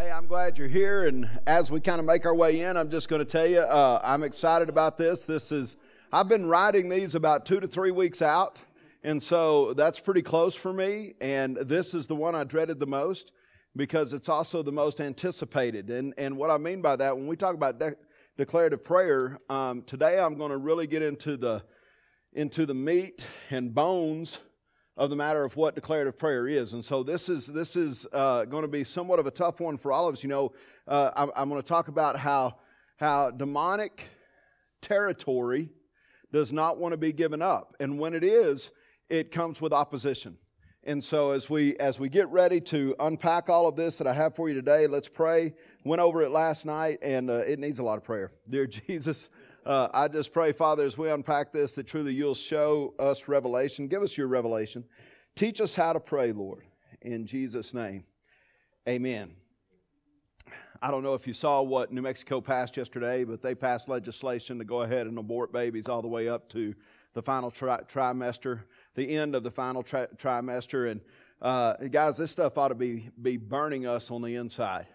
Hey, I'm glad you're here. And as we kind of make our way in, I'm just going to tell you, uh, I'm excited about this. This is, I've been writing these about two to three weeks out. And so that's pretty close for me. And this is the one I dreaded the most because it's also the most anticipated. And, and what I mean by that, when we talk about de- declarative prayer, um, today I'm going to really get into the, into the meat and bones of the matter of what declarative prayer is. And so this is, this is uh, going to be somewhat of a tough one for all of us. You know, uh, I'm, I'm going to talk about how, how demonic territory does not want to be given up. And when it is, it comes with opposition. And so as we as we get ready to unpack all of this that I have for you today, let's pray. Went over it last night, and uh, it needs a lot of prayer. Dear Jesus, uh, I just pray, Father, as we unpack this, that truly you'll show us revelation. Give us your revelation. Teach us how to pray, Lord. In Jesus' name, amen. I don't know if you saw what New Mexico passed yesterday, but they passed legislation to go ahead and abort babies all the way up to the final tri- trimester, the end of the final tri- trimester. And uh, guys, this stuff ought to be, be burning us on the inside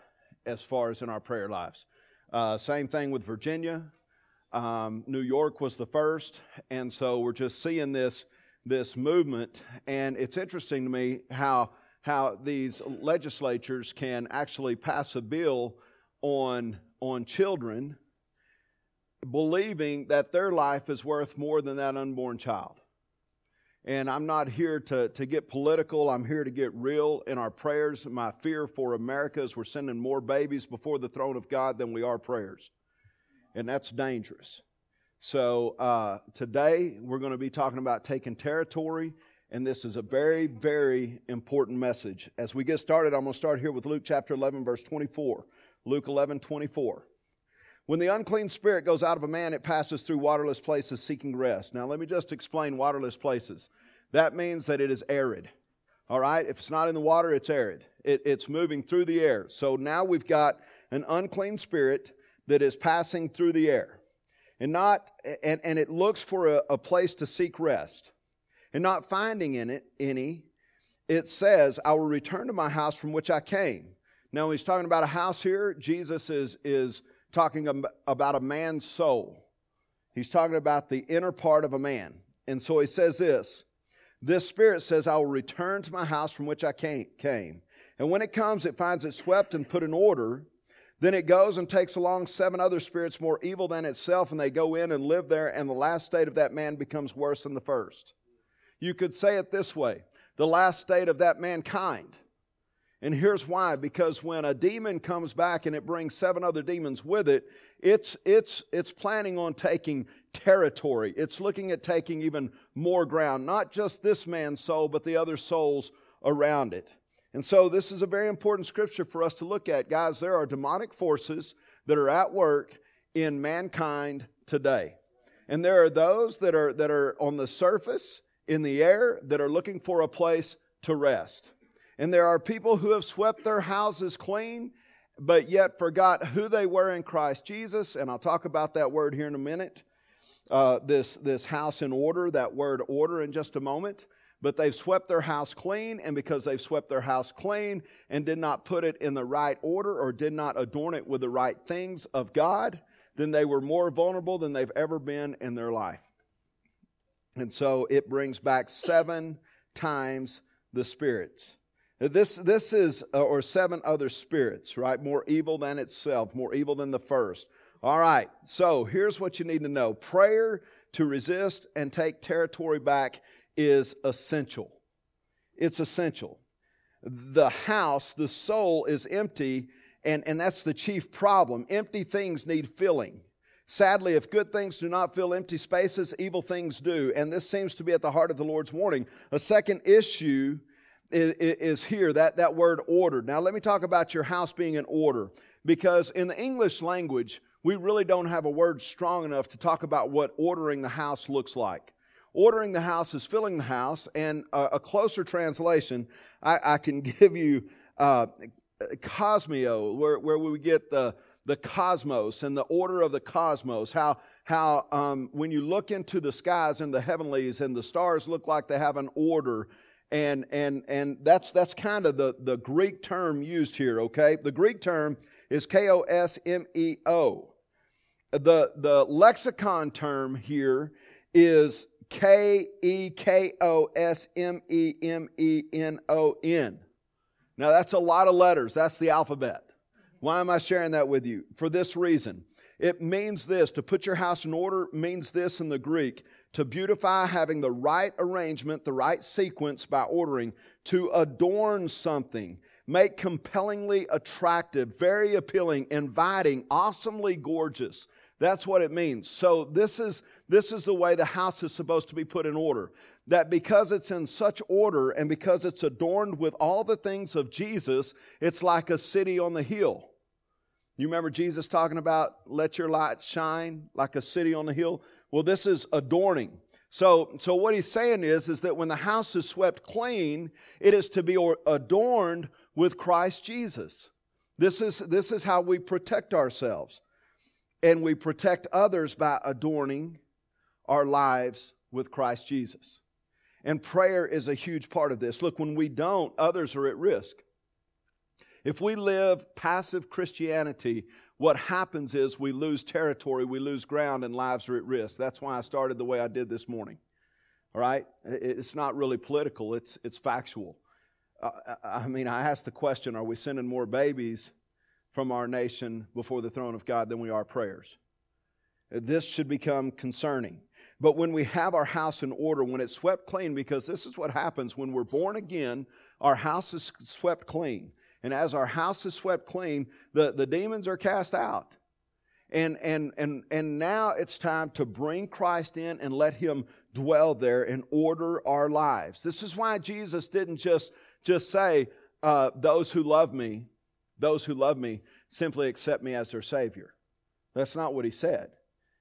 as far as in our prayer lives. Uh, same thing with Virginia. Um, New York was the first, and so we're just seeing this this movement. And it's interesting to me how how these legislatures can actually pass a bill on on children, believing that their life is worth more than that unborn child. And I'm not here to, to get political. I'm here to get real in our prayers. My fear for America is we're sending more babies before the throne of God than we are prayers and that's dangerous. So uh, today we're going to be talking about taking territory, and this is a very, very important message. As we get started, I'm going to start here with Luke chapter 11, verse 24. Luke 11, 24. When the unclean spirit goes out of a man, it passes through waterless places seeking rest. Now, let me just explain waterless places. That means that it is arid. All right? If it's not in the water, it's arid. It, it's moving through the air. So now we've got an unclean spirit that is passing through the air. And not and, and it looks for a, a place to seek rest. And not finding in it any it says i will return to my house from which i came. Now he's talking about a house here. Jesus is is talking about a man's soul. He's talking about the inner part of a man. And so he says this this spirit says i will return to my house from which i came and when it comes it finds it swept and put in order then it goes and takes along seven other spirits more evil than itself, and they go in and live there, and the last state of that man becomes worse than the first. You could say it this way the last state of that mankind. And here's why because when a demon comes back and it brings seven other demons with it, it's, it's, it's planning on taking territory. It's looking at taking even more ground, not just this man's soul, but the other souls around it. And so, this is a very important scripture for us to look at. Guys, there are demonic forces that are at work in mankind today. And there are those that are, that are on the surface, in the air, that are looking for a place to rest. And there are people who have swept their houses clean, but yet forgot who they were in Christ Jesus. And I'll talk about that word here in a minute. Uh, this, this house in order, that word order in just a moment but they've swept their house clean, and because they've swept their house clean and did not put it in the right order or did not adorn it with the right things of God, then they were more vulnerable than they've ever been in their life. And so it brings back seven times the spirits. This, this is, uh, or seven other spirits, right? More evil than itself, more evil than the first. All right, so here's what you need to know prayer to resist and take territory back is essential. It's essential. The house, the soul is empty, and, and that's the chief problem. Empty things need filling. Sadly, if good things do not fill empty spaces, evil things do. And this seems to be at the heart of the Lord's warning. A second issue is, is here, that, that word ordered. Now, let me talk about your house being in order. Because in the English language, we really don't have a word strong enough to talk about what ordering the house looks like. Ordering the house is filling the house, and a, closer translation, I, I, can give you uh, cosmio, where, where we get the, the cosmos and the order of the cosmos. How, how um, when you look into the skies and the heavenlies and the stars look like they have an order And, and, and that's, that's kind of the, the Greek term used here, okay? The Greek term is K O S M E O. The, the lexicon term here is K E K O S M E M E N O N. Now that's a lot of letters. That's the alphabet. Why am I sharing that with you? For this reason. It means this to put your house in order means this in the Greek to beautify, having the right arrangement, the right sequence by ordering, to adorn something, make compellingly attractive, very appealing, inviting, awesomely gorgeous. That's what it means. So this is this is the way the house is supposed to be put in order. That because it's in such order and because it's adorned with all the things of Jesus, it's like a city on the hill. You remember Jesus talking about let your light shine like a city on the hill? Well, this is adorning. So, so what he's saying is, is that when the house is swept clean, it is to be adorned with Christ Jesus. This is, this is how we protect ourselves. And we protect others by adorning our lives with Christ Jesus. And prayer is a huge part of this. Look, when we don't, others are at risk. If we live passive Christianity, what happens is we lose territory, we lose ground, and lives are at risk. That's why I started the way I did this morning. All right? It's not really political, it's, it's factual. Uh, I mean, I asked the question are we sending more babies from our nation before the throne of God than we are prayers? This should become concerning. But when we have our house in order, when it's swept clean, because this is what happens when we're born again, our house is swept clean. And as our house is swept clean, the, the demons are cast out. And, and, and, and now it's time to bring Christ in and let him dwell there and order our lives. This is why Jesus didn't just, just say, uh, Those who love me, those who love me simply accept me as their Savior. That's not what he said.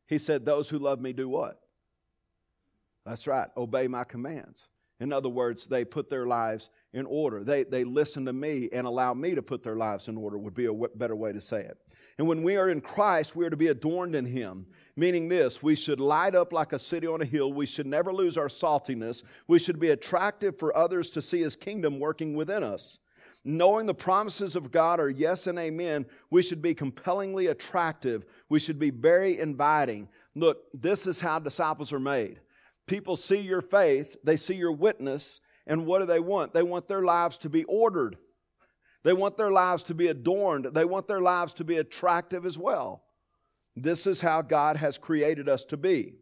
He said, Those who love me do what? That's right, obey my commands. In other words, they put their lives in order. They, they listen to me and allow me to put their lives in order, would be a w- better way to say it. And when we are in Christ, we are to be adorned in Him, meaning this we should light up like a city on a hill. We should never lose our saltiness. We should be attractive for others to see His kingdom working within us. Knowing the promises of God are yes and amen, we should be compellingly attractive. We should be very inviting. Look, this is how disciples are made. People see your faith, they see your witness, and what do they want? They want their lives to be ordered. They want their lives to be adorned. They want their lives to be attractive as well. This is how God has created us to be.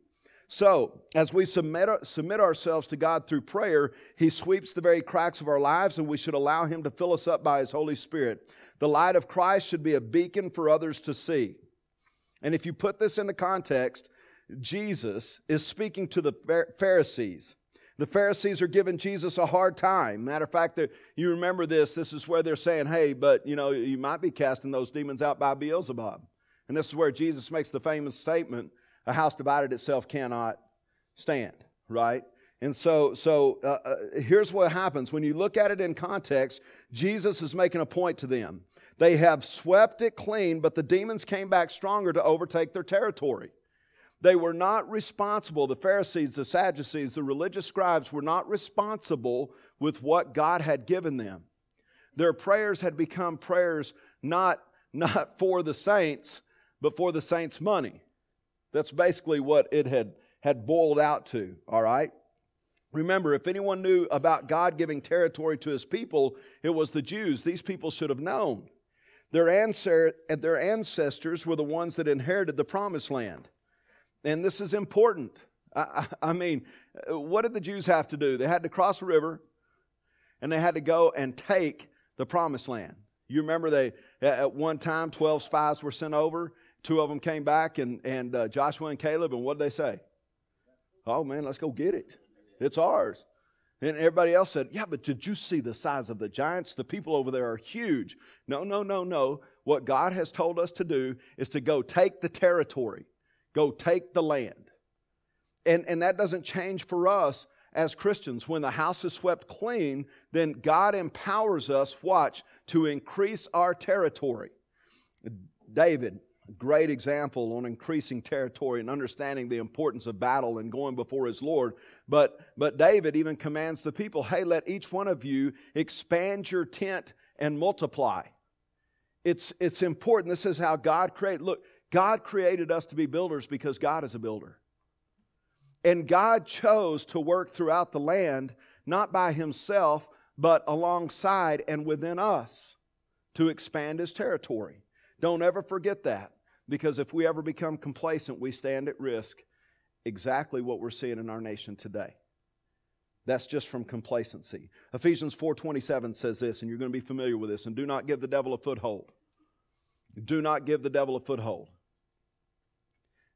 So, as we submit, submit ourselves to God through prayer, He sweeps the very cracks of our lives, and we should allow Him to fill us up by His Holy Spirit. The light of Christ should be a beacon for others to see. And if you put this into context, Jesus is speaking to the Pharisees. The Pharisees are giving Jesus a hard time. Matter of fact, you remember this. This is where they're saying, hey, but you know, you might be casting those demons out by Beelzebub. And this is where Jesus makes the famous statement, a house divided itself cannot stand, right? And so, so uh, uh, here's what happens. When you look at it in context, Jesus is making a point to them. They have swept it clean, but the demons came back stronger to overtake their territory. They were not responsible. The Pharisees, the Sadducees, the religious scribes were not responsible with what God had given them. Their prayers had become prayers not, not for the saints, but for the saints' money. That's basically what it had, had boiled out to, all right? Remember, if anyone knew about God giving territory to his people, it was the Jews. These people should have known. Their, their ancestors were the ones that inherited the promised land. And this is important. I, I, mean, what did the Jews have to do? They had to cross a river and they had to go and take the promised land. You remember they, at one time, 12 spies were sent over. Two of them came back, and, and uh, Joshua and Caleb, and what did they say? Oh, man, let's go get it. It's ours. And everybody else said, Yeah, but did you see the size of the giants? The people over there are huge. No, no, no, no. What God has told us to do is to go take the territory. Go take the land. And, and that doesn't change for us as Christians. When the house is swept clean, then God empowers us, watch, to increase our territory. David, great example on increasing territory and understanding the importance of battle and going before his Lord. But, but David even commands the people hey, let each one of you expand your tent and multiply. It's, it's important. This is how God created. Look, God created us to be builders because God is a builder. And God chose to work throughout the land, not by himself, but alongside and within us to expand his territory. Don't ever forget that because if we ever become complacent, we stand at risk exactly what we're seeing in our nation today. That's just from complacency. Ephesians 4:27 says this and you're going to be familiar with this and do not give the devil a foothold. Do not give the devil a foothold.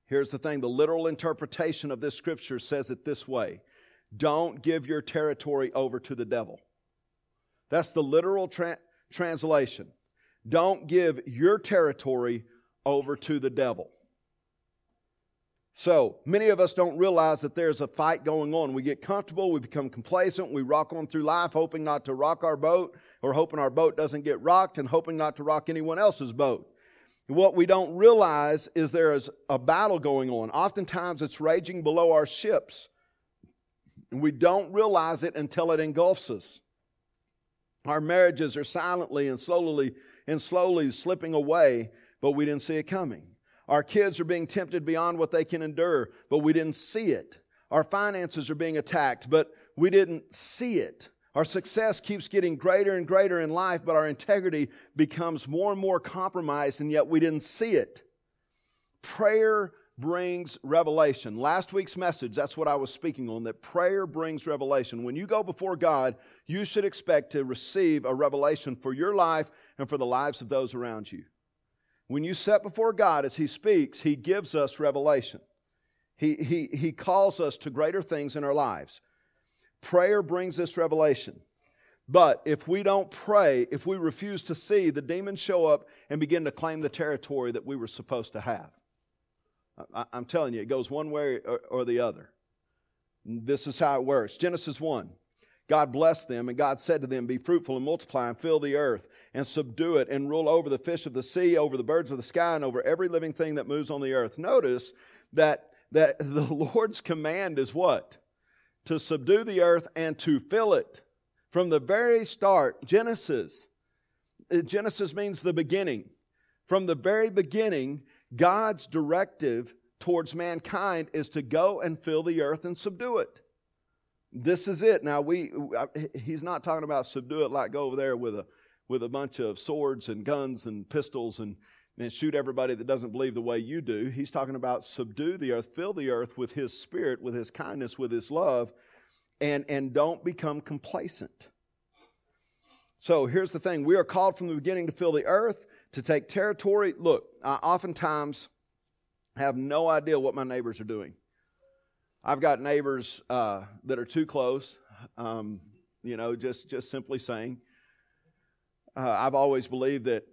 Here's the thing the literal interpretation of this scripture says it this way Don't give your territory over to the devil. That's the literal tra- translation. Don't give your territory over to the devil. So many of us don't realize that there's a fight going on. We get comfortable, we become complacent, we rock on through life hoping not to rock our boat or hoping our boat doesn't get rocked and hoping not to rock anyone else's boat. What we don't realize is there is a battle going on. Oftentimes it's raging below our ships. And we don't realize it until it engulfs us. Our marriages are silently and slowly and slowly slipping away, but we didn't see it coming. Our kids are being tempted beyond what they can endure, but we didn't see it. Our finances are being attacked, but we didn't see it. Our success keeps getting greater and greater in life, but our integrity becomes more and more compromised, and yet we didn't see it. Prayer brings revelation. Last week's message, that's what I was speaking on, that prayer brings revelation. When you go before God, you should expect to receive a revelation for your life and for the lives of those around you. When you set before God as He speaks, He gives us revelation. He, he, he calls us to greater things in our lives. Prayer brings this revelation. But if we don't pray, if we refuse to see, the demons show up and begin to claim the territory that we were supposed to have. I, am telling you, it goes one way or, the other. This is how it works. Genesis 1. God blessed them, and God said to them, Be fruitful and multiply and fill the earth and subdue it and rule over the fish of the sea, over the birds of the sky, and over every living thing that moves on the earth. Notice that, that the Lord's command is what? To subdue the earth and to fill it. From the very start, Genesis, uh, Genesis means the beginning. From the very beginning, God's directive towards mankind is to go and fill the earth and subdue it. This is it. Now we he's not talking about subdue it like go over there with a with a bunch of swords and guns and pistols and and shoot everybody that doesn't believe the way you do. He's talking about subdue the earth, fill the earth with his spirit, with his kindness, with his love, and, and don't become complacent. So here's the thing we are called from the beginning to fill the earth, to take territory. Look, I oftentimes have no idea what my neighbors are doing. I've got neighbors uh, that are too close, um, you know, just, just simply saying. Uh, I've always believed that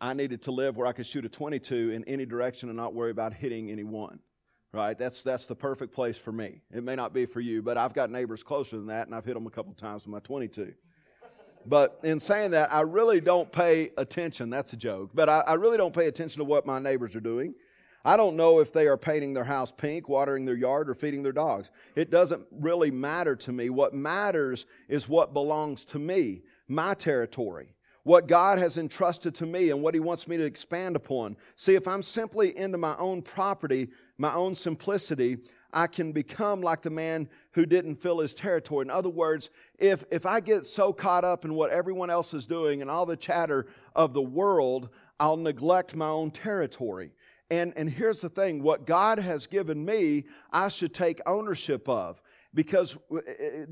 I needed to live where I could shoot a 22 in any direction and not worry about hitting anyone. Right? That's, that's the perfect place for me. It may not be for you, but I've got neighbors closer than that, and I've hit them a couple times with my 22. But in saying that, I really don't pay attention. That's a joke. But I, I really don't pay attention to what my neighbors are doing. I don't know if they are painting their house pink, watering their yard, or feeding their dogs. It doesn't really matter to me. What matters is what belongs to me, my territory what God has entrusted to me and what He wants me to expand upon. See, if I'm simply into my own property, my own simplicity, I can become like the man who didn't fill his territory. In other words, if, if I get so caught up in what everyone else is doing and all the chatter of the world, I'll neglect my own territory. And, and here's the thing what God has given me, I should take ownership of. Because uh, uh,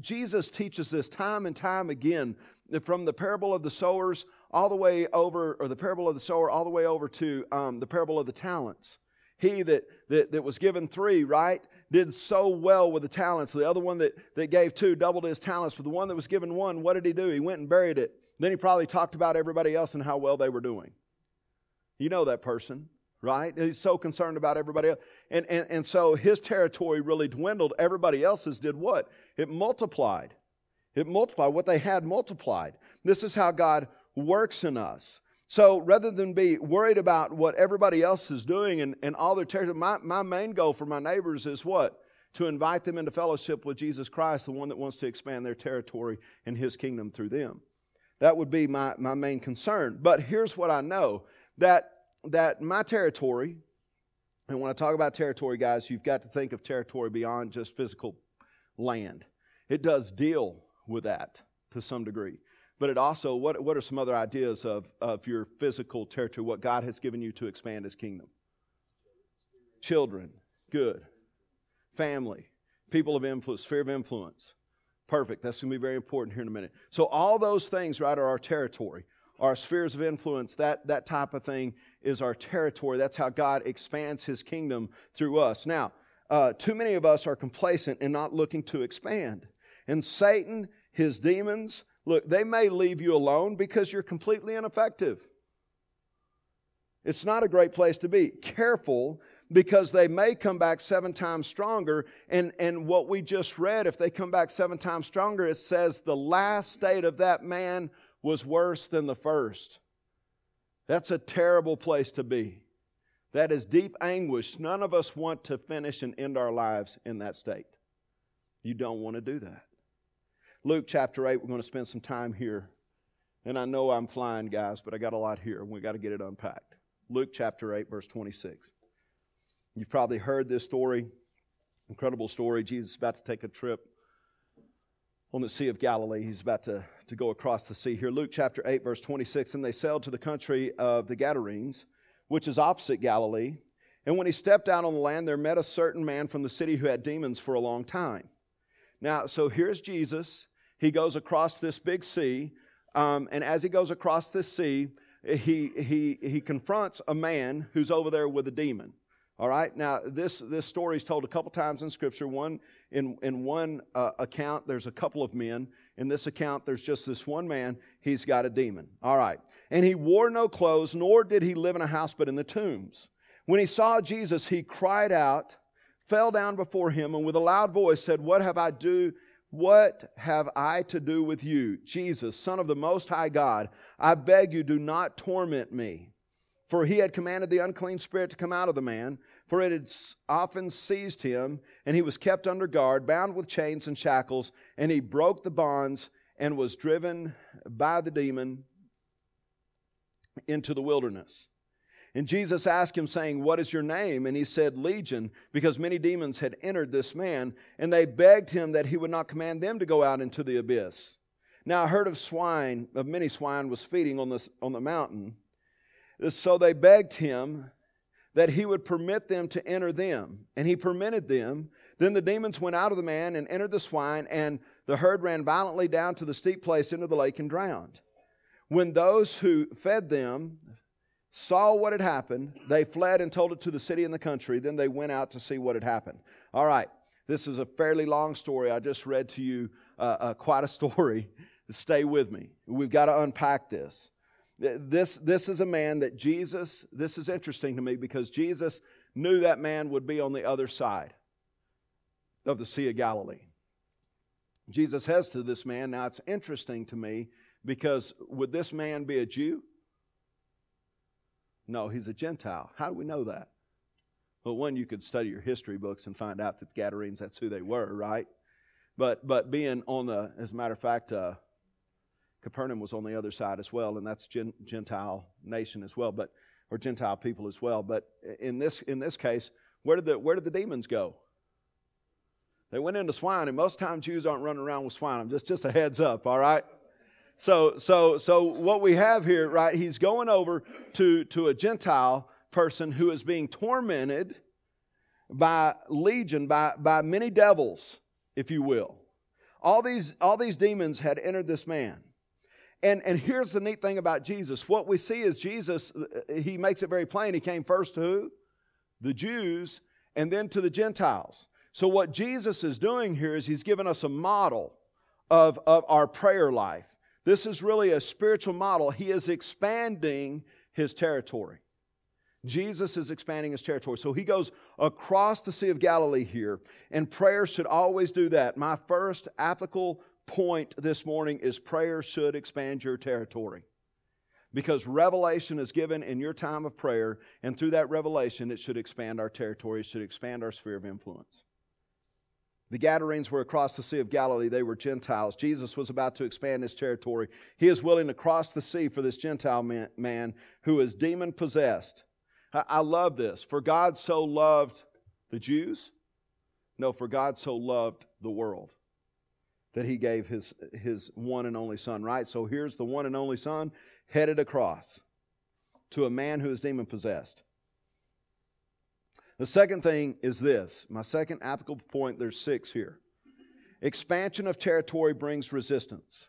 Jesus teaches this time and time again from the parable of the sowers all the way over, or the parable of the sower all the way over to um, the parable of the talents. He that, that, that was given three, right, did so well with the talents. The other one that, that gave two doubled his talents. But the one that was given one, what did he do? He went and buried it. Then he probably talked about everybody else and how well they were doing. You know that person, right? He's so concerned about everybody else. And, and, and so his territory really dwindled. Everybody else's did what? It multiplied. It multiplied. What they had multiplied. This is how God works in us. So rather than be worried about what everybody else is doing and, and all their territory, my, my main goal for my neighbors is what? To invite them into fellowship with Jesus Christ, the one that wants to expand their territory and his kingdom through them. That would be my, my main concern. But here's what I know that, that my territory, and when I talk about territory, guys, you've got to think of territory beyond just physical land. It does deal with that to some degree but it also, what, what are some other ideas of, of your physical territory, what God has given you to expand His kingdom? Children, good. Family, people of influence, sphere of influence. Perfect. That's going to be very important here in a minute. So, all those things, right, are our territory, our spheres of influence, that, that type of thing is our territory. That's how God expands His kingdom through us. Now, uh, too many of us are complacent and not looking to expand. And Satan, his demons, Look, they may leave you alone because you're completely ineffective. It's not a great place to be. Careful because they may come back seven times stronger. And, and what we just read, if they come back seven times stronger, it says the last state of that man was worse than the first. That's a terrible place to be. That is deep anguish. None of us want to finish and end our lives in that state. You don't want to do that. Luke chapter 8, we're going to spend some time here. And I know I'm flying, guys, but I got a lot here, and we got to get it unpacked. Luke chapter 8, verse 26. You've probably heard this story, incredible story. Jesus is about to take a trip on the Sea of Galilee. He's about to, to go across the sea here. Luke chapter 8, verse 26. And they sailed to the country of the Gadarenes, which is opposite Galilee. And when he stepped out on the land, there met a certain man from the city who had demons for a long time. Now, so here's Jesus. He goes across this big sea, um, and as he goes across this sea, he, he, he confronts a man who's over there with a demon. All right. Now, this this story is told a couple times in Scripture. One in in one uh, account, there's a couple of men. In this account, there's just this one man. He's got a demon. All right. And he wore no clothes, nor did he live in a house, but in the tombs. When he saw Jesus, he cried out, fell down before him, and with a loud voice said, "What have I do what have I to do with you, Jesus, Son of the Most High God? I beg you, do not torment me. For he had commanded the unclean spirit to come out of the man, for it had often seized him, and he was kept under guard, bound with chains and shackles, and he broke the bonds and was driven by the demon into the wilderness. And Jesus asked him, saying, What is your name? And he said, Legion, because many demons had entered this man. And they begged him that he would not command them to go out into the abyss. Now a herd of swine, of many swine, was feeding on, this, on the mountain. So they begged him that he would permit them to enter them. And he permitted them. Then the demons went out of the man and entered the swine, and the herd ran violently down to the steep place into the lake and drowned. When those who fed them saw what had happened. They fled and told it to the city and the country. Then they went out to see what had happened. All right, this is a fairly long story. I just read to you uh, uh, quite a story. Stay with me. We've got to unpack this. This, this is a man that Jesus, this is interesting to me because Jesus knew that man would be on the other side of the Sea of Galilee. Jesus says to this man, now it's interesting to me because would this man be a Jew? No, he's a Gentile. How do we know that? Well, one, you could study your history books and find out that the Gadarenes, that's who they were, right? But, but being on the, as a matter of fact, uh, Capernaum was on the other side as well, and that's Gentile nation as well, but or Gentile people as well. But in this in this case, where did the where did the demons go? They went into swine, and most times Jews aren't running around with swine. I'm just just a heads up, all right? So, so, so what we have here, right? He's going over to, to a Gentile person who is being tormented by legion, by, by many devils, if you will. All these, all these demons had entered this man. And, and here's the neat thing about Jesus. What we see is Jesus, uh, he makes it very plain. He came first to who? The Jews, and then to the Gentiles. So what Jesus is doing here is he's given us a model of, of our prayer life. This is really a spiritual model. He is expanding his territory. Jesus is expanding his territory. So he goes across the Sea of Galilee here, and prayer should always do that. My first applicable point this morning is prayer should expand your territory. Because revelation is given in your time of prayer, and through that revelation, it should expand our territory, it should expand our sphere of influence. The Gadarenes were across the Sea of Galilee. They were Gentiles. Jesus was about to expand his territory. He is willing to cross the sea for this Gentile man, man who is demon possessed. I, I love this. For God so loved the Jews? No, for God so loved the world that he gave his, his one and only son, right? So here's the one and only son headed across to a man who is demon possessed. The second thing is this my second applicable point, there's six here. Expansion of territory brings resistance.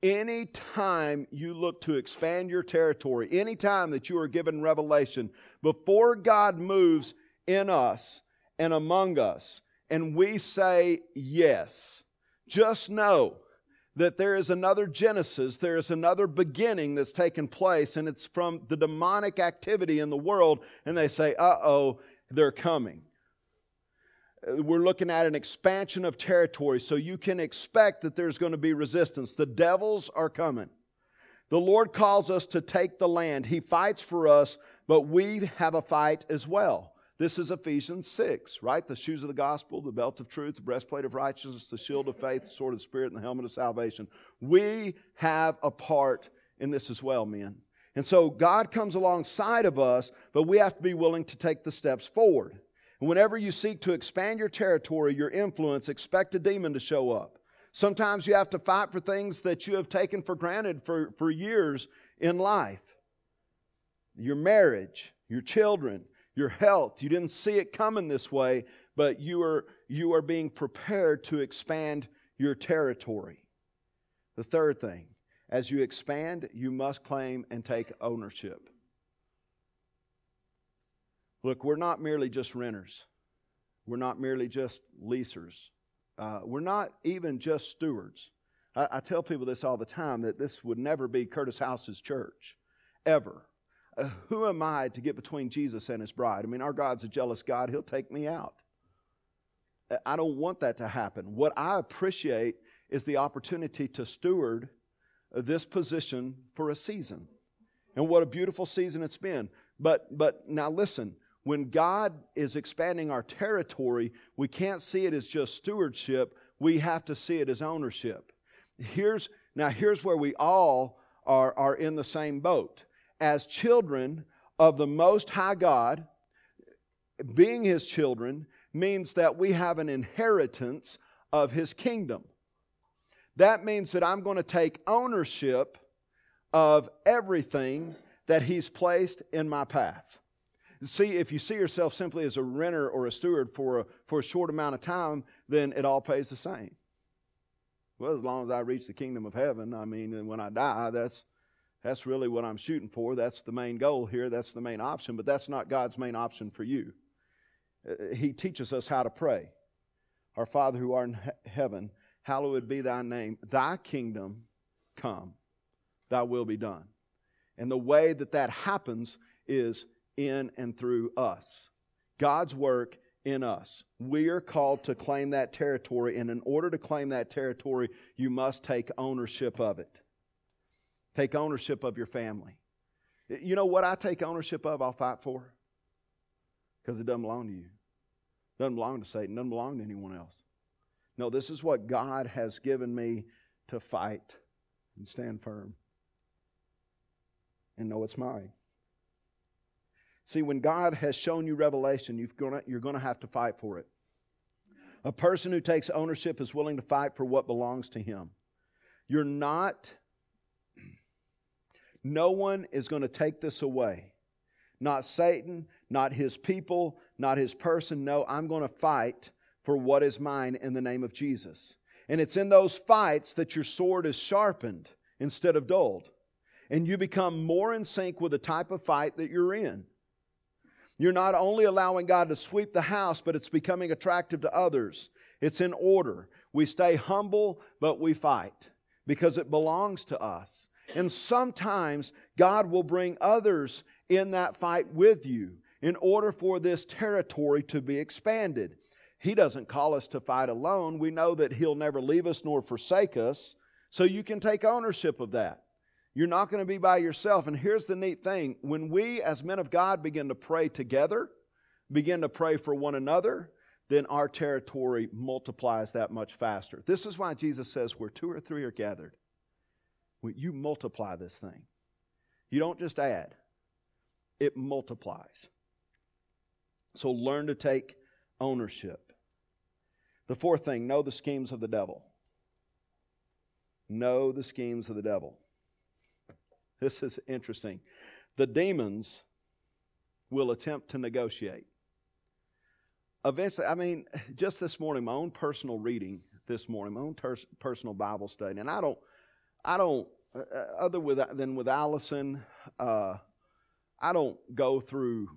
Anytime you look to expand your territory, anytime that you are given revelation, before God moves in us and among us, and we say yes, just know that there is another Genesis, there is another beginning that's taken place, and it's from the demonic activity in the world, and they say, uh oh, they're coming. Uh, we're looking at an expansion of territory, so you can expect that there's going to be resistance. The devils are coming. The Lord calls us to take the land. He fights for us, but we have a fight as well. This is Ephesians 6, right? The shoes of the gospel, the belt of truth, the breastplate of righteousness, the shield of faith, the sword of the Spirit, and the helmet of salvation. We have a part in this as well, men. And so God comes alongside of us, but we have to be willing to take the steps forward. And whenever you seek to expand your territory, your influence, expect a demon to show up. Sometimes you have to fight for things that you have taken for granted for, for years in life your marriage, your children, your health. You didn't see it coming this way, but you are, you are being prepared to expand your territory. The third thing, as you expand, you must claim and take ownership. Look, we're not merely just renters. We're not merely just leasers. Uh, we're not even just stewards. I, I tell people this all the time that this would never be Curtis House's church, ever. Uh, who am I to get between Jesus and his bride? I mean, our God's a jealous God. He'll take me out. I don't want that to happen. What I appreciate is the opportunity to steward Uh, this position for a season. And what a beautiful season it's been. But, but now listen, when God is expanding our territory, we can't see it as just stewardship. We have to see it as ownership. Here's, now here's where we all are, are in the same boat as children of the Most High God, being His children means that we have an inheritance of His kingdom. That means that I'm going to take ownership of everything that He's placed in my path. See, if you see yourself simply as a renter or a steward for a, for a short amount of time, then it all pays the same. Well, as long as I reach the kingdom of heaven, I mean, when I die, that's that's really what I'm shooting for. That's the main goal here. That's the main option, but that's not God's main option for you. Uh, he teaches us how to pray. Our Father who art in heaven, hallowed be thy name. Thy kingdom come, thy will be done. And the way that that happens is in and through us. God's work in us. We are called to claim that territory, and in order to claim that territory, you must take ownership of it. Take ownership of your family. You know what I take ownership of, I'll fight for? Because it doesn't belong to you. It doesn't belong to Satan, it doesn't belong to anyone else. No, this is what God has given me to fight and stand firm and know it's mine. See, when God has shown you revelation, you're going you're going to have to fight for it. A person who takes ownership is willing to fight for what belongs to him. You're not no one is going to take this away. Not Satan, not his people, not his person. No, I'm going to fight for what is mine in the name of Jesus. And it's in those fights that your sword is sharpened instead of dulled. And you become more in sync with the type of fight that you're in. You're not only allowing God to sweep the house, but it's becoming attractive to others. It's in order. We stay humble, but we fight because it belongs to us. And sometimes God will bring others in that fight with you in order for this territory to be expanded. He doesn't call us to fight alone. We know that He'll never leave us nor forsake us. So you can take ownership of that. You're not going to be by yourself. And here's the neat thing when we, as men of God, begin to pray together, begin to pray for one another, then our territory multiplies that much faster. This is why Jesus says, where two or three are gathered, you multiply this thing. You don't just add, it multiplies. So learn to take ownership. The fourth thing know the schemes of the devil. Know the schemes of the devil. This is interesting. The demons will attempt to negotiate. Eventually, I mean, just this morning, my own personal reading this morning, my own ter- personal Bible study, and I don't, I don't, uh, other with, than with Allison, uh, I don't go through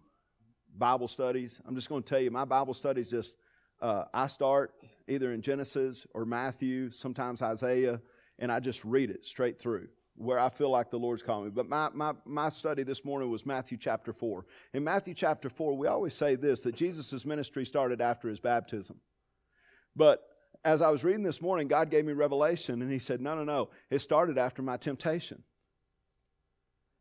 Bible studies. I'm just going to tell you, my Bible studies just, uh, I start either in Genesis or Matthew, sometimes Isaiah, and I just read it straight through where I feel like the Lord's calling me. But my, my, my study this morning was Matthew chapter 4. In Matthew chapter 4, we always say this that Jesus' ministry started after his baptism. But as I was reading this morning, God gave me revelation, and He said, No, no, no. It started after my temptation.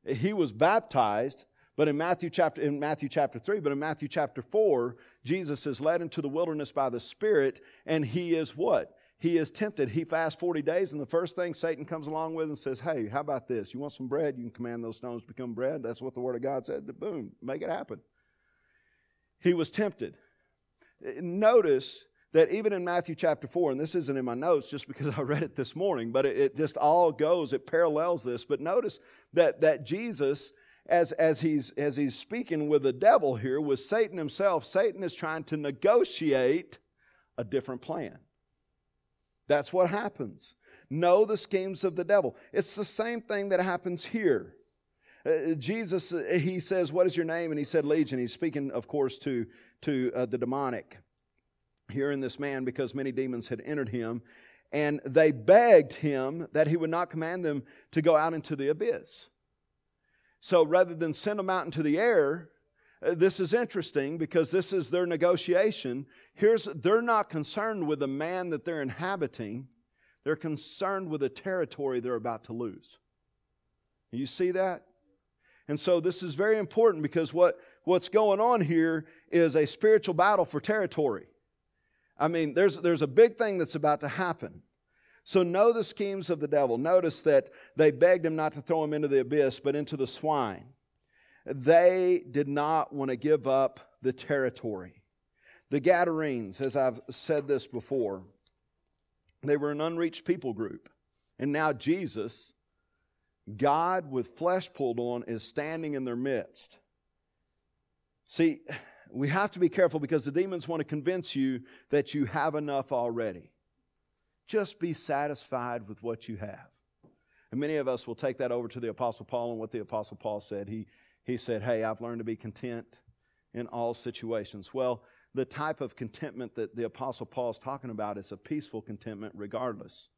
He was baptized, but in Matthew chapter in Matthew chapter 3, but in Matthew chapter 4, Jesus is led into the wilderness by the Spirit, and he is what? he is tempted. He fasts 40 days, and the first thing Satan comes along with and says, Hey, how about this? You want some bread? You can command those stones to become bread. That's what the Word of God said. Boom, make it happen. He was tempted. Notice that even in Matthew chapter 4, and this isn't in my notes just because I read it this morning, but it, it just all goes, it parallels this. But notice that, that Jesus, as, as, he's, as he's speaking with the devil here, with Satan himself, Satan is trying to negotiate a different plan. That's what happens. Know the schemes of the devil. It's the same thing that happens here. Uh, Jesus, uh, he says, What is your name? And he said, Legion. He's speaking, of course, to, to uh, the demonic here in this man because many demons had entered him. And they begged him that he would not command them to go out into the abyss. So rather than send them out into the air, uh, this is interesting because this is their negotiation. Here's, they're not concerned with the man that they're inhabiting, they're concerned with the territory they're about to lose. You see that? And so this is very important because what, what's going on here is a spiritual battle for territory. I mean, there's, there's a big thing that's about to happen. So know the schemes of the devil. Notice that they begged him not to throw him into the abyss, but into the swine. They did not want to give up the territory. The Gadarenes, as I've said this before, they were an unreached people group. And now Jesus, God with flesh pulled on, is standing in their midst. See, we have to be careful because the demons want to convince you that you have enough already. Just be satisfied with what you have. And many of us will take that over to the Apostle Paul and what the Apostle Paul said. He, he said, Hey, I've learned to be content in all situations. Well, the type of contentment that the Apostle Paul is talking about is a peaceful contentment regardless.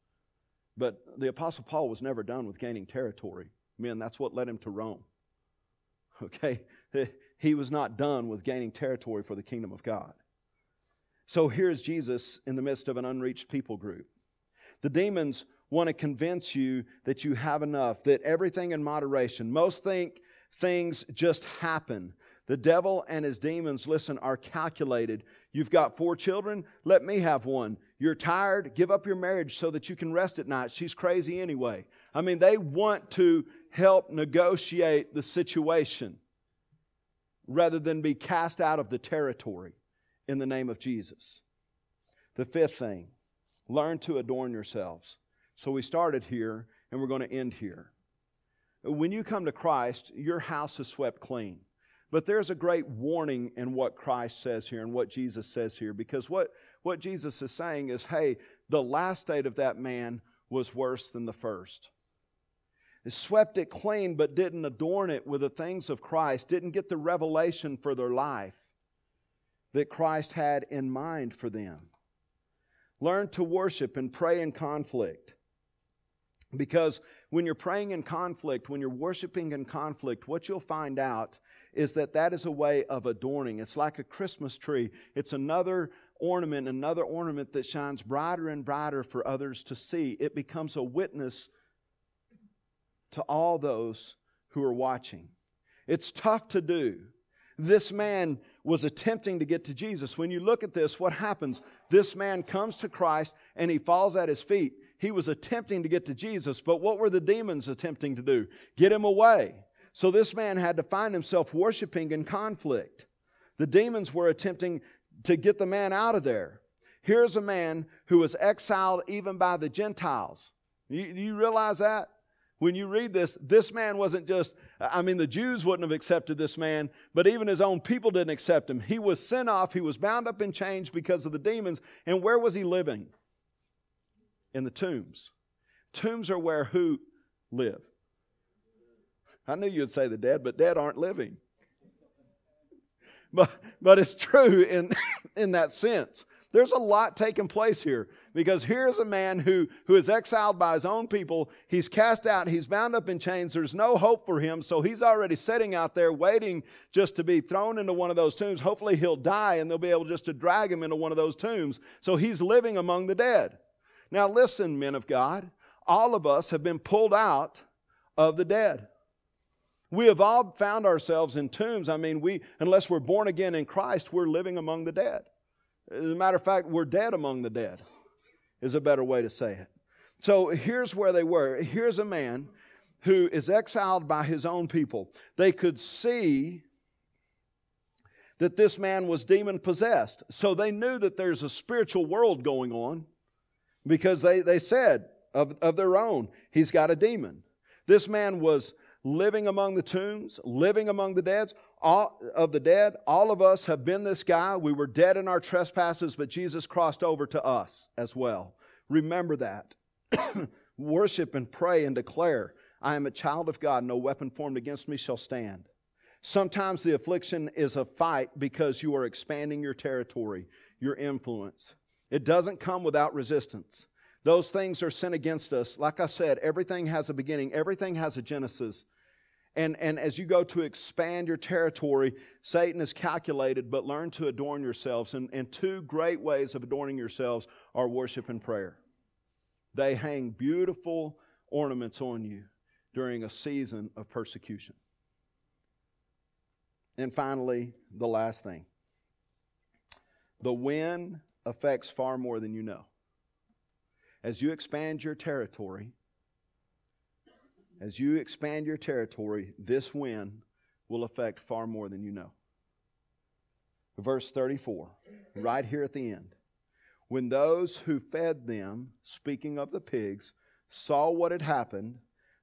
But the Apostle Paul was never done with gaining territory. Men, that's what led him to Rome. Okay? He was not done with gaining territory for the kingdom of God. So here's Jesus in the midst of an unreached people group. The demons want to convince you that you have enough, that everything in moderation. Most think things just happen. The devil and his demons, listen, are calculated. You've got four children, let me have one. You're tired, give up your marriage so that you can rest at night. She's crazy anyway. I mean, they want to help negotiate the situation rather than be cast out of the territory in the name of Jesus. The fifth thing, learn to adorn yourselves. So we started here and we're going to end here. When you come to Christ, your house is swept clean. But there's a great warning in what Christ says here and what Jesus says here, because what, what Jesus is saying is hey, the last state of that man was worse than the first. He swept it clean, but didn't adorn it with the things of Christ, didn't get the revelation for their life that Christ had in mind for them. Learn to worship and pray in conflict. Because when you're praying in conflict, when you're worshiping in conflict, what you'll find out is that that is a way of adorning. It's like a Christmas tree. It's another ornament, another ornament that shines brighter and brighter for others to see. It becomes a witness to all those who are watching. It's tough to do. This man was attempting to get to Jesus. When you look at this, what happens? This man comes to Christ and he falls at his feet. He was attempting to get to Jesus, but what were the demons attempting to do? Get him away. So this man had to find himself worshiping in conflict. The demons were attempting to get the man out of there. Here's a man who was exiled even by the Gentiles. You, do you realize that? When you read this, this man wasn't just, I mean, the Jews wouldn't have accepted this man, but even his own people didn't accept him. He was sent off, he was bound up in chains because of the demons. And where was he living? In the tombs. Tombs are where who live? I knew you'd say the dead, but dead aren't living. But, but it's true in, in that sense. There's a lot taking place here because here's a man who, who is exiled by his own people. He's cast out. He's bound up in chains. There's no hope for him. So he's already sitting out there waiting just to be thrown into one of those tombs. Hopefully he'll die and they'll be able just to drag him into one of those tombs. So he's living among the dead. Now listen, men of God, all of us have been pulled out of the dead. We have all found ourselves in tombs. I mean, we, unless we're born again in Christ, we're living among the dead. As a matter of fact, we're dead among the dead, is a better way to say it. So here's where they were. Here's a man who is exiled by his own people. They could see that this man was demon possessed. So they knew that there's a spiritual world going on because they, they said of, of their own, he's got a demon. This man was living among the tombs, living among the dead, all of the dead. All of us have been this guy. We were dead in our trespasses, but Jesus crossed over to us as well. Remember that. Worship and pray and declare, I am a child of God. No weapon formed against me shall stand. Sometimes the affliction is a fight because you are expanding your territory, your influence. It doesn't come without resistance. Those things are sent against us. Like I said, everything has a beginning, everything has a genesis. And, and as you go to expand your territory, Satan is calculated, but learn to adorn yourselves. And, and two great ways of adorning yourselves are worship and prayer. They hang beautiful ornaments on you during a season of persecution. And finally, the last thing the wind affects far more than you know as you expand your territory, as you expand your territory, this wind will affect far more than you know. Verse 34, right here at the end. When those who fed them, speaking of the pigs, saw what had happened,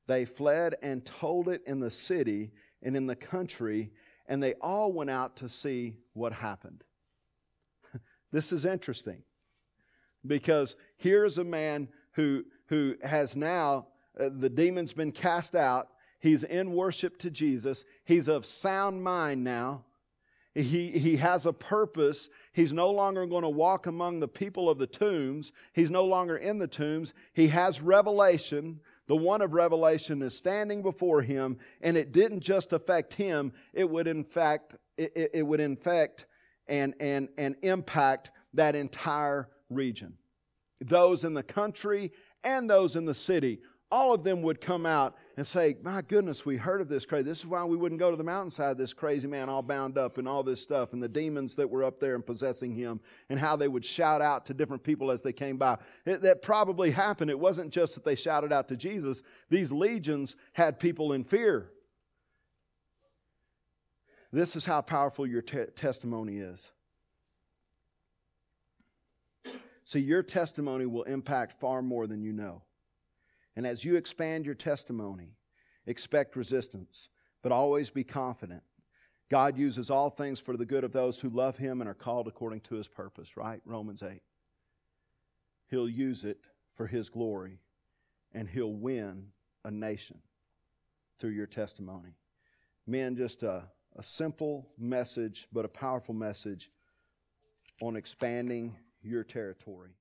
they fled and told it in the city and in the country, and they all went out to see what happened. this is interesting because here's a man who, who has now, uh, the demon's been cast out. He's in worship to Jesus. He's of sound mind now. He, he has a purpose. He's no longer going to walk among the people of the tombs. He's no longer in the tombs. He has revelation. The one of revelation is standing before him, and it didn't just affect him, it would in fact, it, it would infect and, and, and impact that entire region. Those in the country and those in the city, all of them would come out and say, My goodness, we heard of this crazy. This is why we wouldn't go to the mountainside, this crazy man all bound up and all this stuff, and the demons that were up there and possessing him, and how they would shout out to different people as they came by. It, that probably happened. It wasn't just that they shouted out to Jesus, these legions had people in fear. This is how powerful your te- testimony is. See, your testimony will impact far more than you know. And as you expand your testimony, expect resistance, but always be confident. God uses all things for the good of those who love Him and are called according to His purpose, right? Romans 8. He'll use it for His glory, and He'll win a nation through your testimony. Men, just a, a simple message, but a powerful message on expanding your territory.